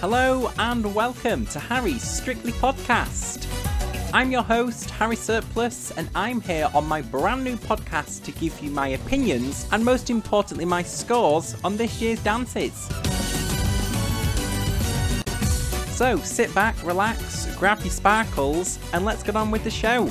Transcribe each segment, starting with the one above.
Hello and welcome to Harry's Strictly Podcast. I'm your host, Harry Surplus, and I'm here on my brand new podcast to give you my opinions and most importantly, my scores on this year's dances. So sit back, relax, grab your sparkles, and let's get on with the show.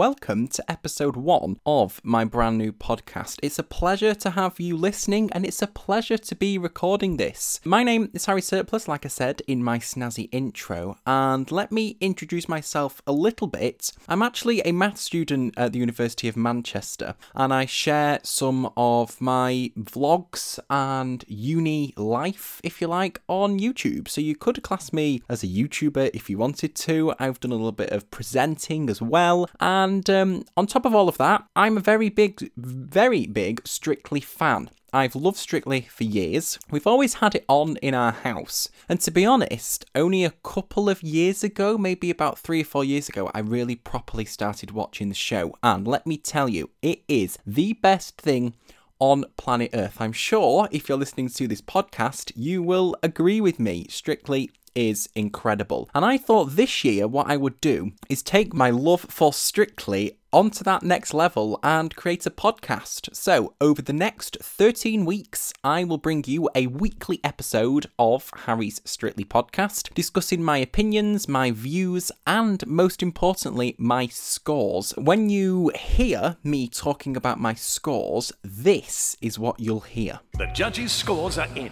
Welcome to episode one of my brand new podcast. It's a pleasure to have you listening and it's a pleasure to be recording this. My name is Harry Surplus, like I said in my snazzy intro, and let me introduce myself a little bit. I'm actually a math student at the University of Manchester and I share some of my vlogs and uni life, if you like, on YouTube. So you could class me as a YouTuber if you wanted to. I've done a little bit of presenting as well. And and um, on top of all of that, I'm a very big, very big Strictly fan. I've loved Strictly for years. We've always had it on in our house. And to be honest, only a couple of years ago, maybe about three or four years ago, I really properly started watching the show. And let me tell you, it is the best thing on planet Earth. I'm sure if you're listening to this podcast, you will agree with me. Strictly is incredible. And I thought this year what I would do is take my love for Strictly onto that next level and create a podcast. So, over the next 13 weeks, I will bring you a weekly episode of Harry's Strictly podcast, discussing my opinions, my views, and most importantly, my scores. When you hear me talking about my scores, this is what you'll hear. The judges' scores are in.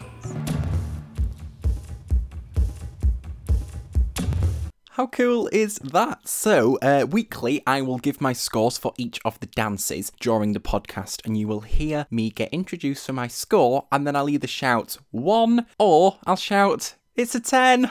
How cool is that? So, uh, weekly, I will give my scores for each of the dances during the podcast, and you will hear me get introduced for my score, and then I'll either shout one or I'll shout, it's a 10.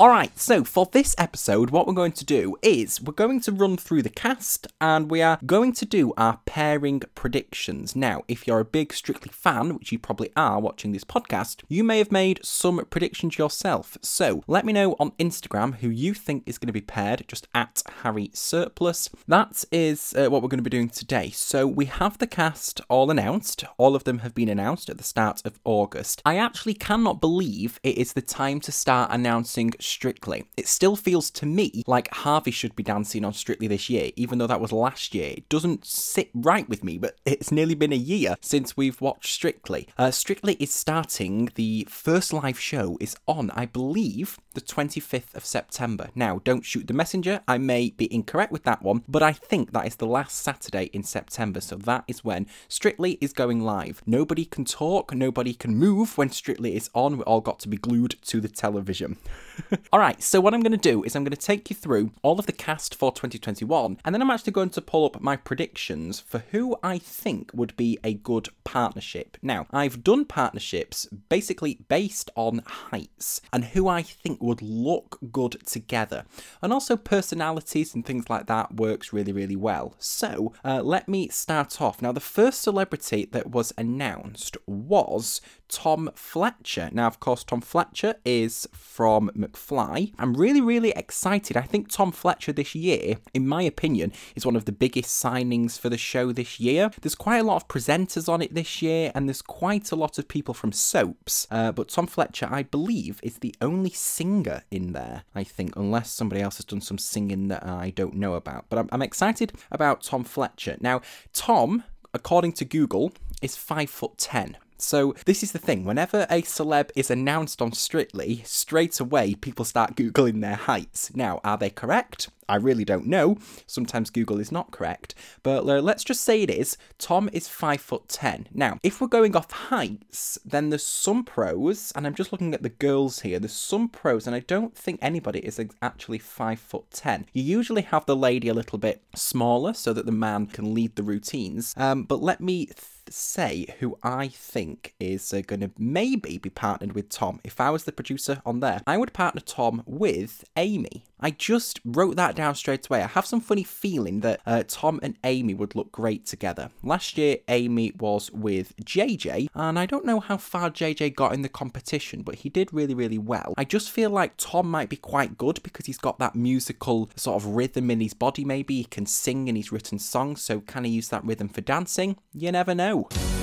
Alright, so for this episode, what we're going to do is we're going to run through the cast and we are going to do our pairing predictions. Now, if you're a big Strictly fan, which you probably are watching this podcast, you may have made some predictions yourself. So let me know on Instagram who you think is going to be paired, just at Harry Surplus. That is uh, what we're going to be doing today. So we have the cast all announced. All of them have been announced at the start of August. I actually cannot believe it is the time to start announcing Strictly. It still feels to me like Harvey should be dancing on Strictly this year, even though that was last year. It doesn't sit right with me, but it's nearly been a year since we've watched Strictly. Uh, Strictly is starting, the first live show is on, I believe, the 25th of September. Now, don't shoot the messenger, I may be incorrect with that one, but I think that is the last Saturday in September, so that is when Strictly is going live. Nobody can talk, nobody can move when Strictly is on, we all got to be glued to the television. Alright, so what I'm going to do is I'm going to take you through all of the cast for 2021, and then I'm actually going to pull up my predictions for who I think would be a good partnership. Now, I've done partnerships basically based on heights and who I think would look good together. And also personalities and things like that works really, really well. So uh, let me start off. Now, the first celebrity that was announced was Tom Fletcher. Now, of course, Tom Fletcher is from McFly. I'm really, really excited. I think Tom Fletcher this year, in my opinion, is one of the biggest signings for the show this year. There's quite a lot of presenters on it this year, and there's quite a lot of people from soaps. Uh, but Tom Fletcher, I believe, is the only singer in there, I think, unless somebody else has done some singing that I don't know about. But I'm, I'm excited about Tom Fletcher. Now, Tom, according to Google, is five foot ten. So this is the thing. Whenever a celeb is announced on Strictly, straight away people start googling their heights. Now, are they correct? I really don't know. Sometimes Google is not correct, but uh, let's just say it is. Tom is five foot ten. Now, if we're going off heights, then there's some pros, and I'm just looking at the girls here. There's some pros, and I don't think anybody is actually five foot ten. You usually have the lady a little bit smaller so that the man can lead the routines. Um, but let me. Th- say who I think is uh, going to maybe be partnered with Tom. If I was the producer on there, I would partner Tom with Amy. I just wrote that down straight away. I have some funny feeling that uh, Tom and Amy would look great together. Last year, Amy was with JJ, and I don't know how far JJ got in the competition, but he did really, really well. I just feel like Tom might be quite good because he's got that musical sort of rhythm in his body, maybe. He can sing and he's written songs, so can he use that rhythm for dancing? You never know. Valeu!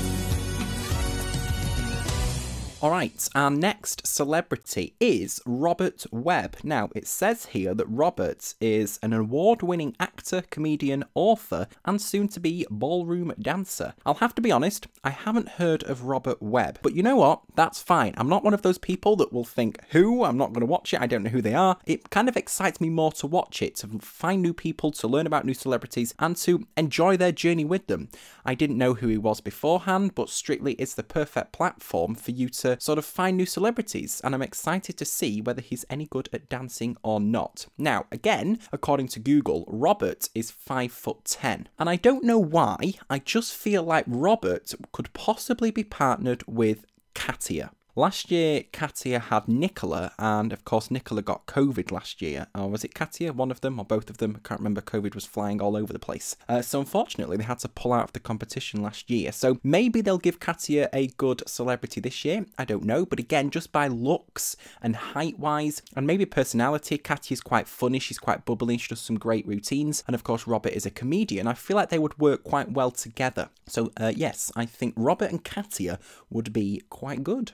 All right, our next celebrity is Robert Webb. Now, it says here that Robert is an award winning actor, comedian, author, and soon to be ballroom dancer. I'll have to be honest, I haven't heard of Robert Webb, but you know what? That's fine. I'm not one of those people that will think, who? I'm not going to watch it. I don't know who they are. It kind of excites me more to watch it, to find new people, to learn about new celebrities, and to enjoy their journey with them. I didn't know who he was beforehand, but Strictly is the perfect platform for you to to sort of find new celebrities, and I'm excited to see whether he's any good at dancing or not. Now, again, according to Google, Robert is 5 foot 10, and I don't know why, I just feel like Robert could possibly be partnered with Katya. Last year, Katya had Nicola, and of course, Nicola got COVID last year. Or was it Katya, one of them, or both of them? I can't remember. COVID was flying all over the place. Uh, so, unfortunately, they had to pull out of the competition last year. So, maybe they'll give Katya a good celebrity this year. I don't know. But again, just by looks and height wise, and maybe personality, Katya's quite funny. She's quite bubbly. She does some great routines. And of course, Robert is a comedian. I feel like they would work quite well together. So, uh, yes, I think Robert and Katya would be quite good.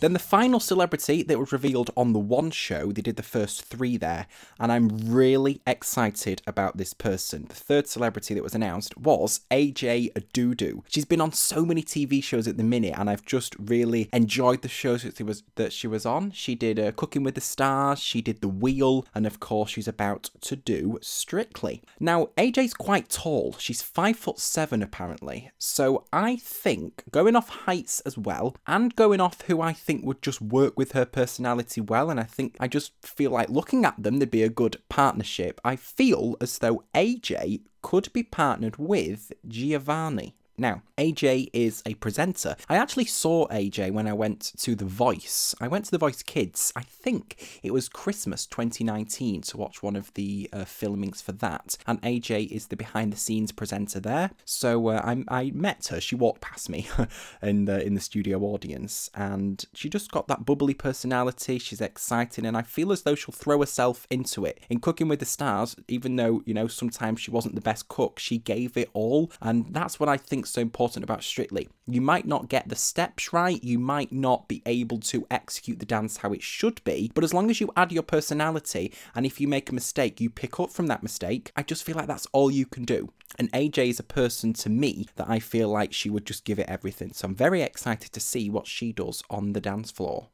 Then the final celebrity that was revealed on the one show, they did the first three there, and I'm really excited about this person. The third celebrity that was announced was AJ Odudu. She's been on so many TV shows at the minute, and I've just really enjoyed the shows that she was that she was on. She did uh, Cooking with the Stars, she did The Wheel, and of course she's about to do Strictly. Now AJ's quite tall. She's five foot seven apparently, so I think going off heights as well, and going off who I think think would just work with her personality well. And I think I just feel like looking at them, they'd be a good partnership. I feel as though AJ could be partnered with Giovanni. Now, AJ is a presenter. I actually saw AJ when I went to The Voice. I went to The Voice Kids, I think it was Christmas 2019, to watch one of the uh, filmings for that. And AJ is the behind the scenes presenter there. So uh, I, I, met her. She walked past me in, the, in the studio audience. And she just got that bubbly personality. She's exciting. And I feel as though she'll throw herself into it. In Cooking with the Stars, even though, you know, sometimes she wasn't the best cook, she gave it all. And that's what I think so important about Strictly. You might not get the steps right, you might not be able to execute the dance how it should be, but as long as you add your personality and if you make a mistake, you pick up from that mistake, I just feel like that's all you can do. And AJ is a person to me that I feel like she would just give it everything. So I'm very excited to see what she does on the dance floor.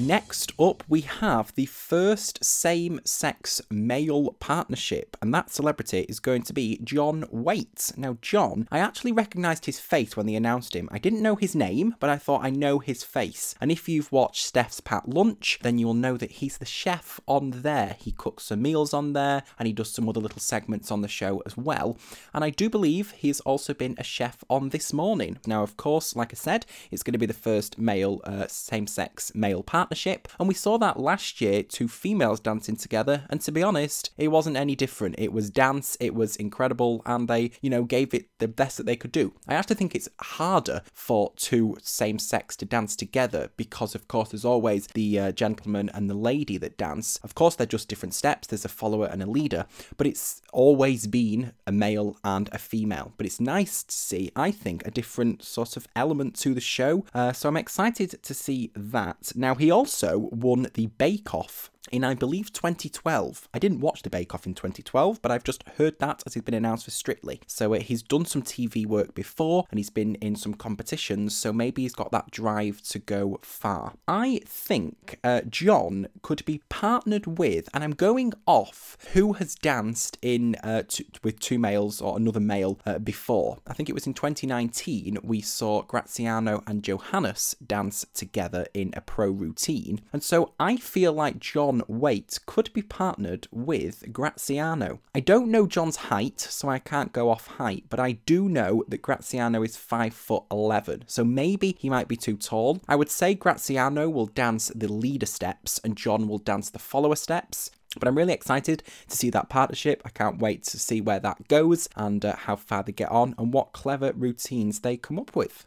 Next up, we have the first same sex male partnership, and that celebrity is going to be John Whaite. Now, John, I actually recognised his face when they announced him. I didn't know his name, but I thought I know his face. And if you've watched Steph's Packed Lunch, then you will know that he's the chef on there. He cooks some meals on there, and he does some other little segments on the show as well. And I do believe he's also been a chef on This Morning. Now, of course, like I said, it's going to be the first male, uh, same sex male partnership partnership, and we saw that last year, two females dancing together, and to be honest, it wasn't any different. It was dance, it was incredible, and they, you know, gave it the best that they could do. I actually think it's harder for two same sex to dance together because, of course, there's always the uh, gentleman and the lady that dance. Of course, they're just different steps, there's a follower and a leader, but it's always been a male and a female. But it's nice to see, I think, a different sort of element to the show, uh, so I'm excited to see that. Now, he also won the Bake Off in, I believe, 2012. I didn't watch the Bake Off in 2012, but I've just heard that as he's been announced for Strictly. So uh, he's done some TV work before and he's been in some competitions, so maybe he's got that drive to go far. I think uh, John could be partnered with, and I'm going off who has danced in uh, t- with two males or another male uh, before. I think it was in 2019 we saw Graziano and Johannes dance together in a pro routine, and so I feel like John Whaite could be partnered with Graziano. I don't know John's height, so I can't go off height, but I do know that Graziano is 5 foot 11, so maybe he might be too tall. I would say Graziano will dance the leader steps and John will dance the follower steps. But I'm really excited to see that partnership. I can't wait to see where that goes and uh, how far they get on and what clever routines they come up with.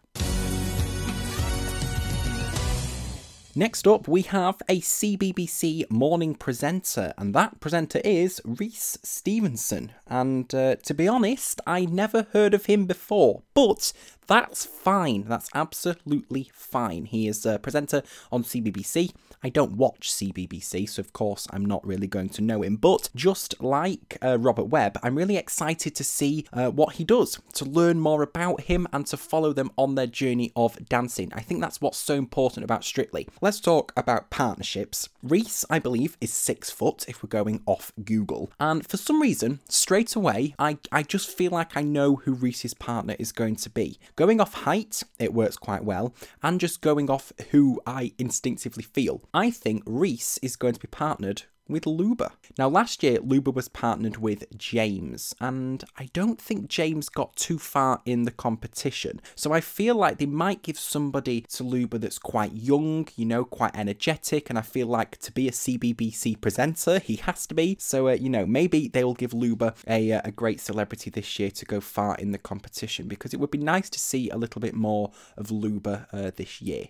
Next up, we have a CBBC morning presenter, and that presenter is Rhys Stephenson. And uh, to be honest, I never heard of him before, but that's fine. That's absolutely fine. He is a presenter on CBBC. I don't watch CBBC, so of course I'm not really going to know him. But just like uh, Robert Webb, I'm really excited to see uh, what he does, to learn more about him, and to follow them on their journey of dancing. I think that's what's so important about Strictly. Let's talk about partnerships. Rhys, I believe, is six foot if we're going off Google. And for some reason, straight away, I, I just feel like I know who Rhys's partner is going to be. Going off height, it works quite well, and just going off who I instinctively feel. I think Rhys is going to be partnered with Luba. Now, last year, Luba was partnered with James, and I don't think James got too far in the competition. So I feel like they might give somebody to Luba that's quite young, you know, quite energetic, and I feel like to be a CBBC presenter, he has to be. So, uh, you know, maybe they will give Luba a, uh, a great celebrity this year to go far in the competition because it would be nice to see a little bit more of Luba uh, this year.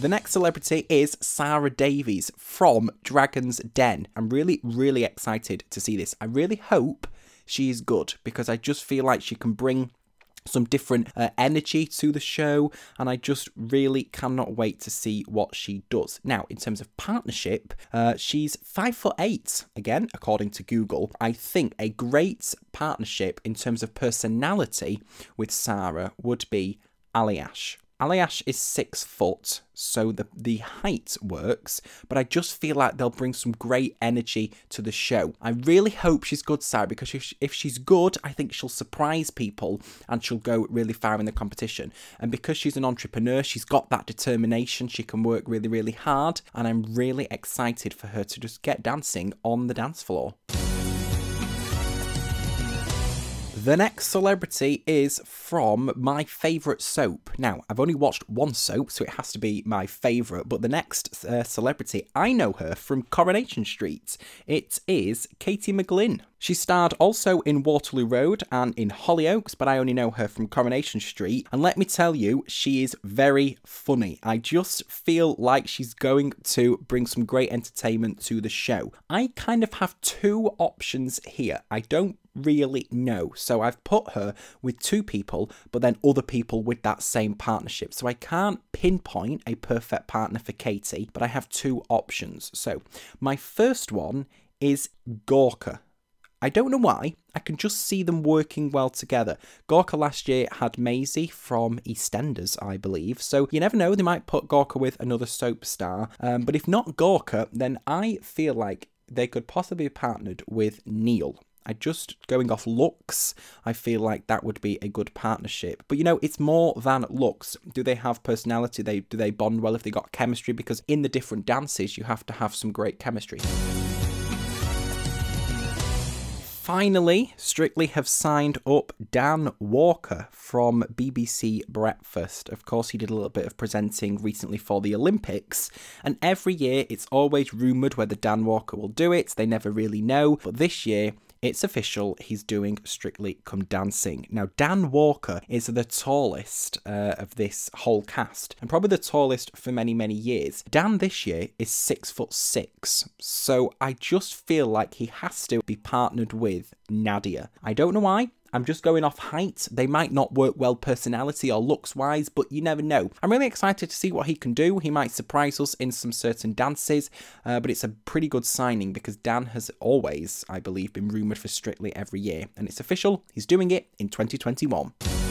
The next celebrity is Sara Davies from Dragon's Den. I'm really, really excited to see this. I really hope she's good because I just feel like she can bring some different uh, energy to the show and i just really cannot wait to see what she does now in terms of partnership uh, she's five foot eight again according to google i think a great partnership in terms of personality with sara would be Aljaž Aljaž is six foot, so the, the height works, but I just feel like they'll bring some great energy to the show. I really hope she's good, Sara, because if, if she's good, I think she'll surprise people and she'll go really far in the competition. And because she's an entrepreneur, she's got that determination, she can work really, really hard, and I'm really excited for her to just get dancing on the dance floor. The next celebrity is from my favourite soap. Now, I've only watched one soap, so it has to be my favourite, but the next uh, celebrity, I know her from Coronation Street. It is Katie McGlynn. She starred also in Waterloo Road and in Hollyoaks, but I only know her from Coronation Street. And let me tell you, she is very funny. I just feel like she's going to bring some great entertainment to the show. I kind of have two options here. I don't really know. So I've put her with two people, but then other people with that same partnership. So I can't pinpoint a perfect partner for Katie, but I have two options. So my first one is Gorka. I don't know why. I can just see them working well together. Gorka last year had Maisie from EastEnders, I believe. So you never know, they might put Gorka with another soap star. Um, but if not Gorka, then I feel like they could possibly be partnered with Neil. I just going off looks, I feel like that would be a good partnership. But you know, it's more than looks. Do they have personality? They do they bond well if they got chemistry? Because in the different dances, you have to have some great chemistry. Finally, Strictly have signed up Dan Walker from BBC Breakfast. Of course, he did a little bit of presenting recently for the Olympics, and every year it's always rumoured whether Dan Walker will do it. They never really know, but this year it's official, he's doing Strictly Come Dancing. Now, Dan Walker is the tallest uh, of this whole cast, and probably the tallest for many, many years. Dan this year is six foot six, so I just feel like he has to be partnered with Nadiya. I don't know why, I'm just going off height. They might not work well personality or looks wise, but you never know. I'm really excited to see what he can do. He might surprise us in some certain dances, uh, but it's a pretty good signing because Dan has always, I believe, been rumoured for Strictly every year. And it's official, he's doing it in 2021.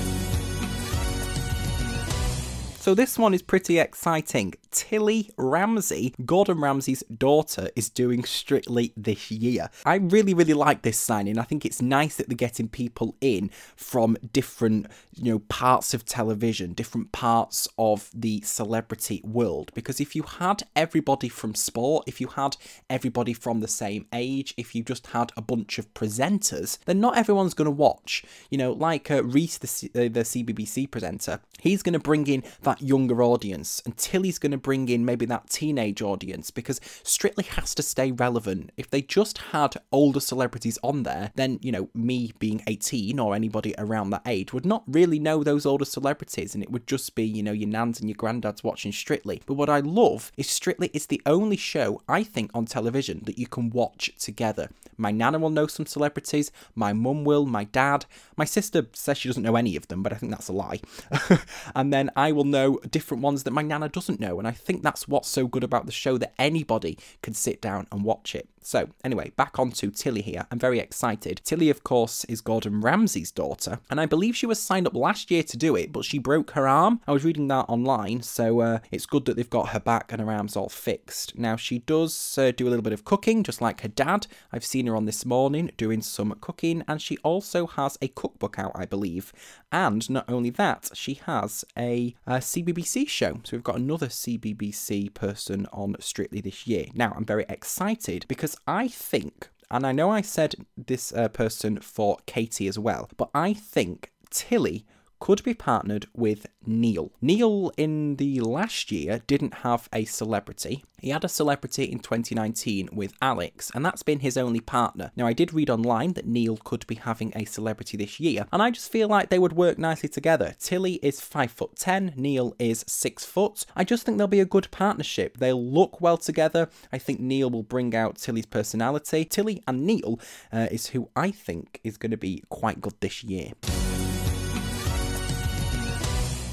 So this one is pretty exciting. Tilly Ramsay, Gordon Ramsay's daughter, is doing Strictly this year. I really, really like this signing. I think it's nice that they're getting people in from different, you know, parts of television, different parts of the celebrity world. Because if you had everybody from sport, if you had everybody from the same age, if you just had a bunch of presenters, then not everyone's going to watch. You know, like uh, Rhys, the, C- uh, the CBBC presenter, he's going to bring in that younger audience, until he's going to bring in maybe that teenage audience because Strictly has to stay relevant. If they just had older celebrities on there, then, you know, me being 18 or anybody around that age would not really know those older celebrities, and it would just be, you know, your nans and your granddads watching Strictly. But what I love is Strictly is the only show, I think, on television that you can watch together. My nana will know some celebrities, my mum will, my dad. My sister says she doesn't know any of them, but I think that's a lie. and then I will know different ones that my nana doesn't know. And I think that's what's so good about the show that anybody can sit down and watch it. So, anyway, back on to Tilly here. I'm very excited. Tilly, of course, is Gordon Ramsay's daughter, and I believe she was signed up last year to do it, but she broke her arm. I was reading that online, so uh, it's good that they've got her back and her arms all fixed. Now, she does uh, do a little bit of cooking, just like her dad. I've seen her on this morning doing some cooking, and she also has a cookbook out, I believe. And not only that, she has a, a CBBC show. So we've got another CBBC person on Strictly this year. Now, I'm very excited because I think, and I know I said this uh, person for Katie as well, but I think Tilly could be partnered with Neil. Neil in the last year didn't have a celebrity. He had a celebrity in 2019 with Alex, and that's been his only partner. Now, I did read online that Neil could be having a celebrity this year, and I just feel like they would work nicely together. Tilly is 5 foot 10, Neil is 6 foot. I just think they'll be a good partnership. They'll look well together. I think Neil will bring out Tilly's personality. Tilly and Neil uh, is who I think is going to be quite good this year.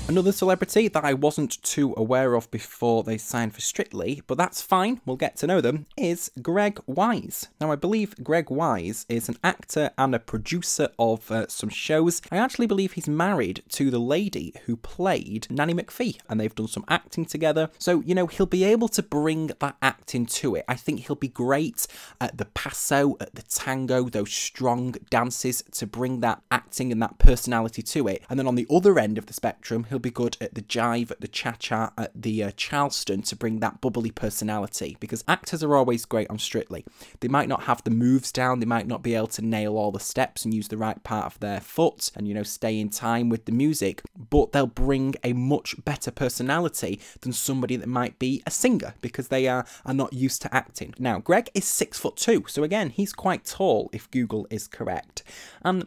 Another celebrity that I wasn't too aware of before they signed for Strictly, but that's fine, we'll get to know them, is Greg Wise. Now, I believe Greg Wise is an actor and a producer of uh, some shows. I actually believe he's married to the lady who played Nanny McPhee, and they've done some acting together. So, you know, he'll be able to bring that acting to it. I think he'll be great at the paso, at the tango, those strong dances to bring that acting and that personality to it. And then on the other end of the spectrum, he'll be good at the jive, at the cha cha, at the uh, Charleston to bring that bubbly personality because actors are always great on Strictly. They might not have the moves down, they might not be able to nail all the steps and use the right part of their foot and, you know, stay in time with the music, but they'll bring a much better personality than somebody that might be a singer because they are, are not used to acting. Now, Greg is six foot two, so again, he's quite tall if Google is correct. And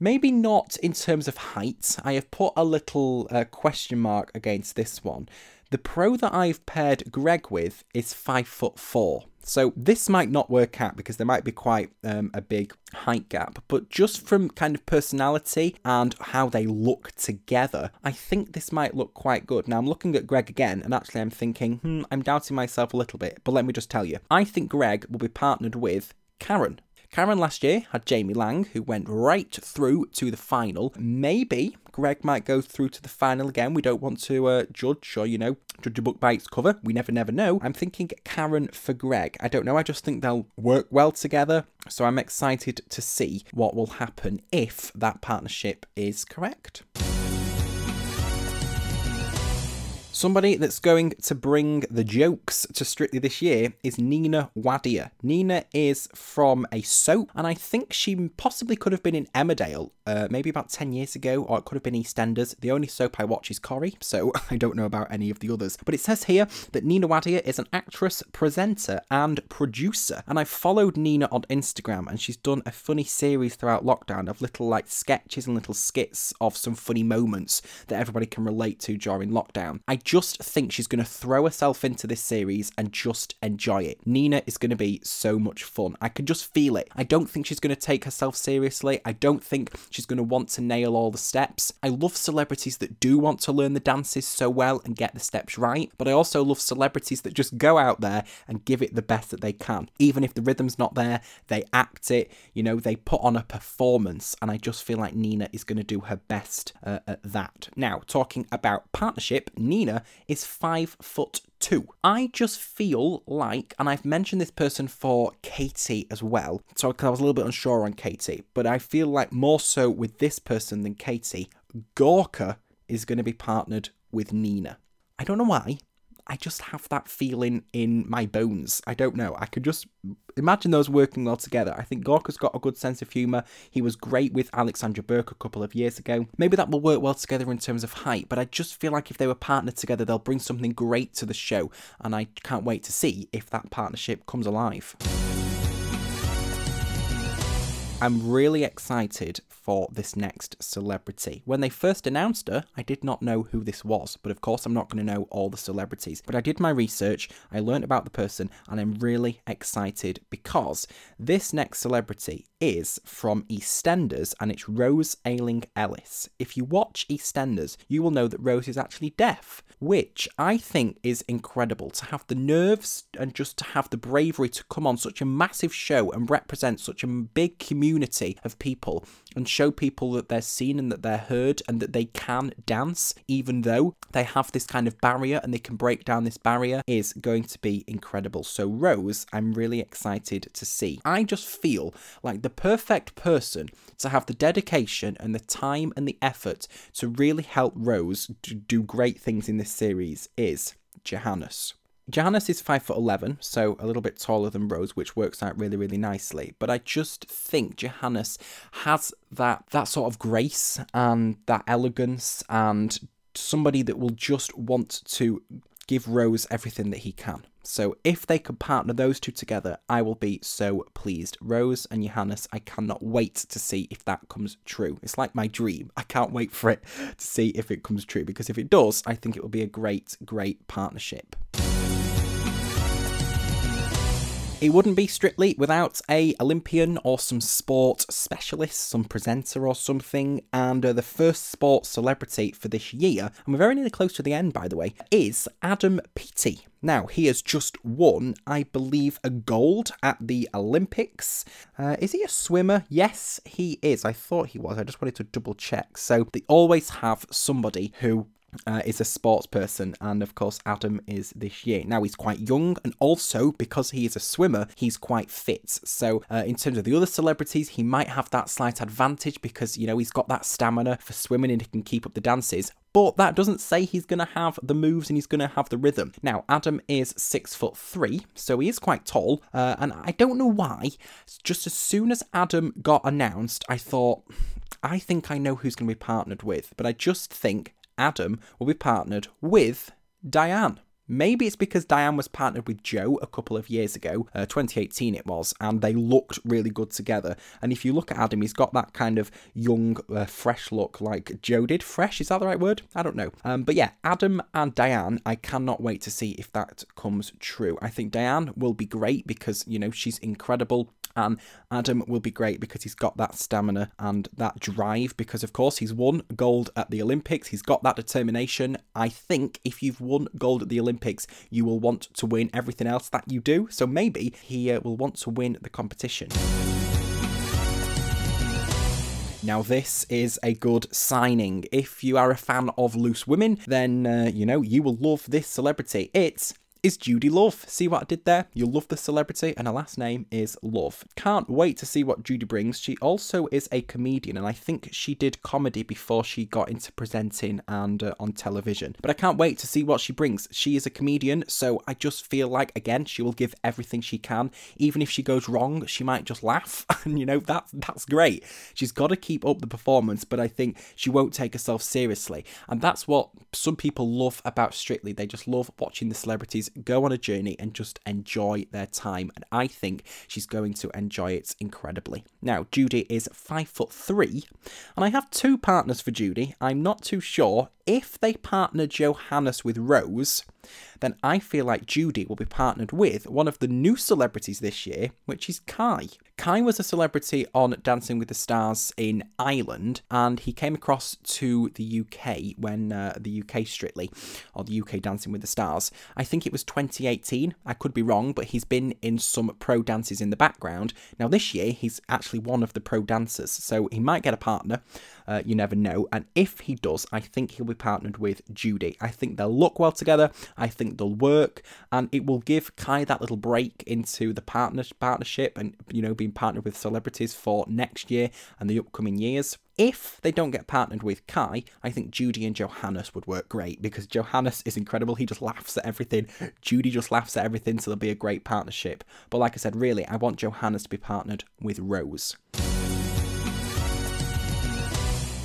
Maybe not in terms of height. I have put a little uh, question mark against this one. The pro that I've paired Greg with is five foot four. So this might not work out because there might be quite um, a big height gap, but just from kind of personality and how they look together, I think this might look quite good. Now I'm looking at Greg again, and actually I'm thinking, hmm, I'm doubting myself a little bit. But let me just tell you, I think Greg will be partnered with Karen. Karen last year had Jamie Laing, who went right through to the final. Maybe Greg might go through to the final again. We don't want to uh, judge or, you know, judge a book by its cover. We never, never know. I'm thinking Karen for Greg. I don't know. I just think they'll work well together. So I'm excited to see what will happen if that partnership is correct. Somebody that's going to bring the jokes to Strictly this year is Nina Wadia. Nina is from a soap, and I think she possibly could have been in Emmerdale, uh, maybe about 10 years ago, or it could have been EastEnders. The only soap I watch is Corrie, so I don't know about any of the others. But it says here that Nina Wadia is an actress, presenter, and producer. And I followed Nina on Instagram, and she's done a funny series throughout lockdown of little like sketches and little skits of some funny moments that everybody can relate to during lockdown. I just think she's going to throw herself into this series and just enjoy it. Nina is going to be so much fun. I can just feel it. I don't think she's going to take herself seriously. I don't think She's going to want to nail all the steps. I love celebrities that do want to learn the dances so well and get the steps right, but I also love celebrities that just go out there and give it the best that they can. Even if the rhythm's not there, they act it, you know, they put on a performance, and I just feel like Nina is going to do her best uh, at that. Now, talking about partnership, Nina is five foot two. I just feel like, and I've mentioned this person for Katie as well, so because I was a little bit unsure on Katie, but I feel like more so with this person than Katie, Gorka is going to be partnered with Nina. I don't know why. I just have that feeling in my bones. I don't know. I could just imagine those working well together. I think Gorka's got a good sense of humour. He was great with Alexandra Burke a couple of years ago. Maybe that will work well together in terms of height, but I just feel like if they were partnered together, they'll bring something great to the show, and I can't wait to see if that partnership comes alive. I'm really excited for this next celebrity. When they first announced her, I did not know who this was, but of course, I'm not going to know all the celebrities. But I did my research, I learned about the person, and I'm really excited because this next celebrity is from EastEnders and it's Rose Ailing Ellis. If you watch EastEnders, you will know that Rose is actually deaf which I think is incredible to have the nerves and just to have the bravery to come on such a massive show and represent such a big community of people and show people that they're seen and that they're heard and that they can dance, even though they have this kind of barrier and they can break down this barrier, is going to be incredible. So, Rose, I'm really excited to see. I just feel like the perfect person to have the dedication and the time and the effort to really help Rose do great things in this series is Johannes. Johannes is five foot eleven, so a little bit taller than Rose, which works out really, really nicely. But I just think Johannes has that that sort of grace and that elegance and somebody that will just want to give Rose everything that he can. So if they could partner those two together, I will be so pleased. Rose and Johannes, I cannot wait to see if that comes true. It's like my dream. I can't wait for it to see if it comes true because if it does, I think it will be a great, great partnership. It wouldn't be strictly without a Olympian or some sport specialist, some presenter or something. And uh, the first sports celebrity for this year, and we're very nearly close to the end, by the way, is Adam Peaty. Now, he has just won, I believe, a gold at the Olympics. Uh, is he a swimmer? Yes, he is. I thought he was. I just wanted to double check. So, they always have somebody who uh, is a sports person, and of course, Adam is this year. Now, he's quite young, and also because he is a swimmer, he's quite fit. So, uh, in terms of the other celebrities, he might have that slight advantage because, you know, he's got that stamina for swimming and he can keep up the dances. But that doesn't say he's going to have the moves and he's going to have the rhythm. Now, Adam is six foot three, so he is quite tall, uh, and I don't know why. Just as soon as Adam got announced, I thought, I think I know who's going to be partnered with, but I just think Adam will be partnered with Dianne. Maybe it's because Dianne was partnered with Joe a couple of years ago, uh, 2018 it was, and they looked really good together. And if you look at Adam, he's got that kind of young, uh, fresh look like Joe did. Fresh, is that the right word? I don't know. Um, but yeah, Adam and Dianne, I cannot wait to see if that comes true. I think Dianne will be great because, you know, she's incredible and Adam will be great because he's got that stamina and that drive because of course he's won gold at the Olympics he's got that determination I think if you've won gold at the Olympics you will want to win everything else that you do so maybe he uh, will want to win the competition now, this is a good signing. If you are a fan of Loose Women, then, uh, you know, you will love this celebrity. It's is Judi Love. See what I did there? You'll love the celebrity, and her last name is Love. Can't wait to see what Judi brings. She also is a comedian, and I think she did comedy before she got into presenting and uh, on television. But I can't wait to see what she brings. She is a comedian, so I just feel like, again, she will give everything she can. Even if she goes wrong, she might just laugh, and you know, that's, that's great. She's got to keep up the performance, but I think she won't take herself seriously. And that's what some people love about Strictly. They just love watching the celebrities go on a journey and just enjoy their time. And I think she's going to enjoy it incredibly. Now, Judi is five foot three, and I have two partners for Judi. I'm not too sure if they partner Johannes with Rose, then I feel like Judi will be partnered with one of the new celebrities this year, which is Kai. Kai was a celebrity on Dancing with the Stars in Ireland, and he came across to the UK when uh, the UK Strictly, or the UK Dancing with the Stars. I think it was 2018. I could be wrong, but he's been in some pro dances in the background. Now, this year, he's actually one of the pro dancers, so he might get a partner. Uh, you never know. And if he does, I think he'll be partnered with Judi. I think they'll look well together. I think they'll work, and it will give Kai that little break into the partner partnership and you know being partnered with celebrities for next year and the upcoming years. If they don't get partnered with Kai, I think Judi and Johannes would work great because Johannes is incredible. He just laughs at everything. Judi just laughs at everything, so there'll be a great partnership. But like I said, really, I want Johannes to be partnered with Rose.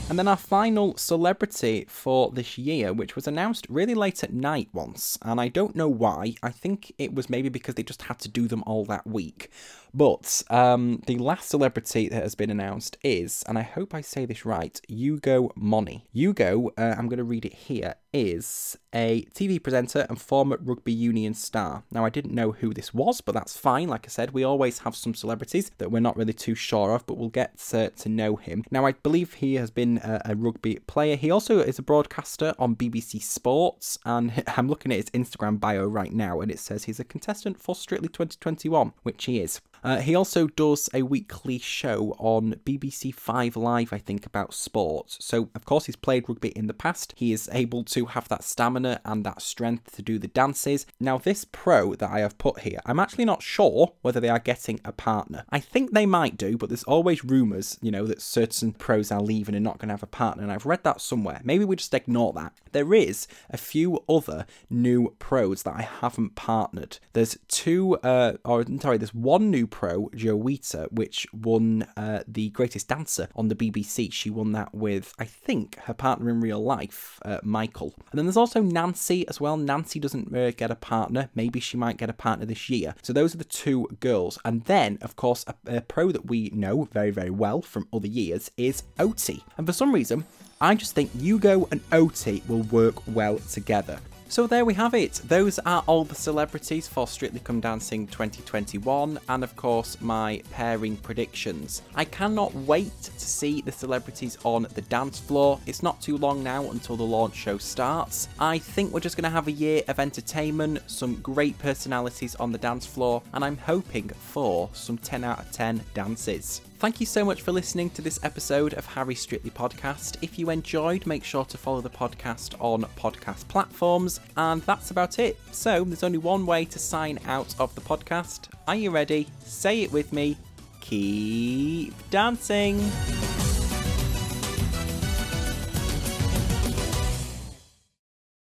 And then our final celebrity for this year, which was announced really late at night once, and I don't know why. I think it was maybe because they just had to do them all that week. But um, the last celebrity that has been announced is, and I hope I say this right, Ugo Monye. Hugo, uh, I'm going to read it here, is a TV presenter and former rugby union star. Now, I didn't know who this was, but that's fine. Like I said, we always have some celebrities that we're not really too sure of, but we'll get to, to know him. Now, I believe he has been a, a rugby player. He also is a broadcaster on BBC Sports, and I'm looking at his Instagram bio right now, and it says he's a contestant for Strictly 2021, which he is. Uh, he also does a weekly show on BBC Five Live, I think, about sports. So, of course, he's played rugby in the past. He is able to have that stamina and that strength to do the dances. Now, this pro that I have put here, I'm actually not sure whether they are getting a partner. I think they might do, but there's always rumours, you know, that certain pros are leaving and not going to have a partner, and I've read that somewhere. Maybe we just ignore that. There is a few other new pros that I haven't partnered. There's two, uh, or sorry, there's one new pro, Jowita, which won uh, the Greatest Dancer on the BBC. She won that with, I think, her partner in real life, uh, Michael. And then there's also Nancy as well. Nancy doesn't uh, get a partner. Maybe she might get a partner this year. So those are the two girls. And then, of course, a, a pro that we know very, very well from other years is Oti. And for some reason, I just think Ugo and Oti will work well together. So there we have it. Those are all the celebrities for Strictly Come Dancing 2021, and of course, my pairing predictions. I cannot wait to see the celebrities on the dance floor. It's not too long now until the launch show starts. I think we're just going to have a year of entertainment, some great personalities on the dance floor, and I'm hoping for some 10 out of 10 dances. Thank you so much for listening to this episode of Harry Strictly Podcast. If you enjoyed, make sure to follow the podcast on podcast platforms. And that's about it. So there's only one way to sign out of the podcast. Are you ready? Say it with me. Keep dancing.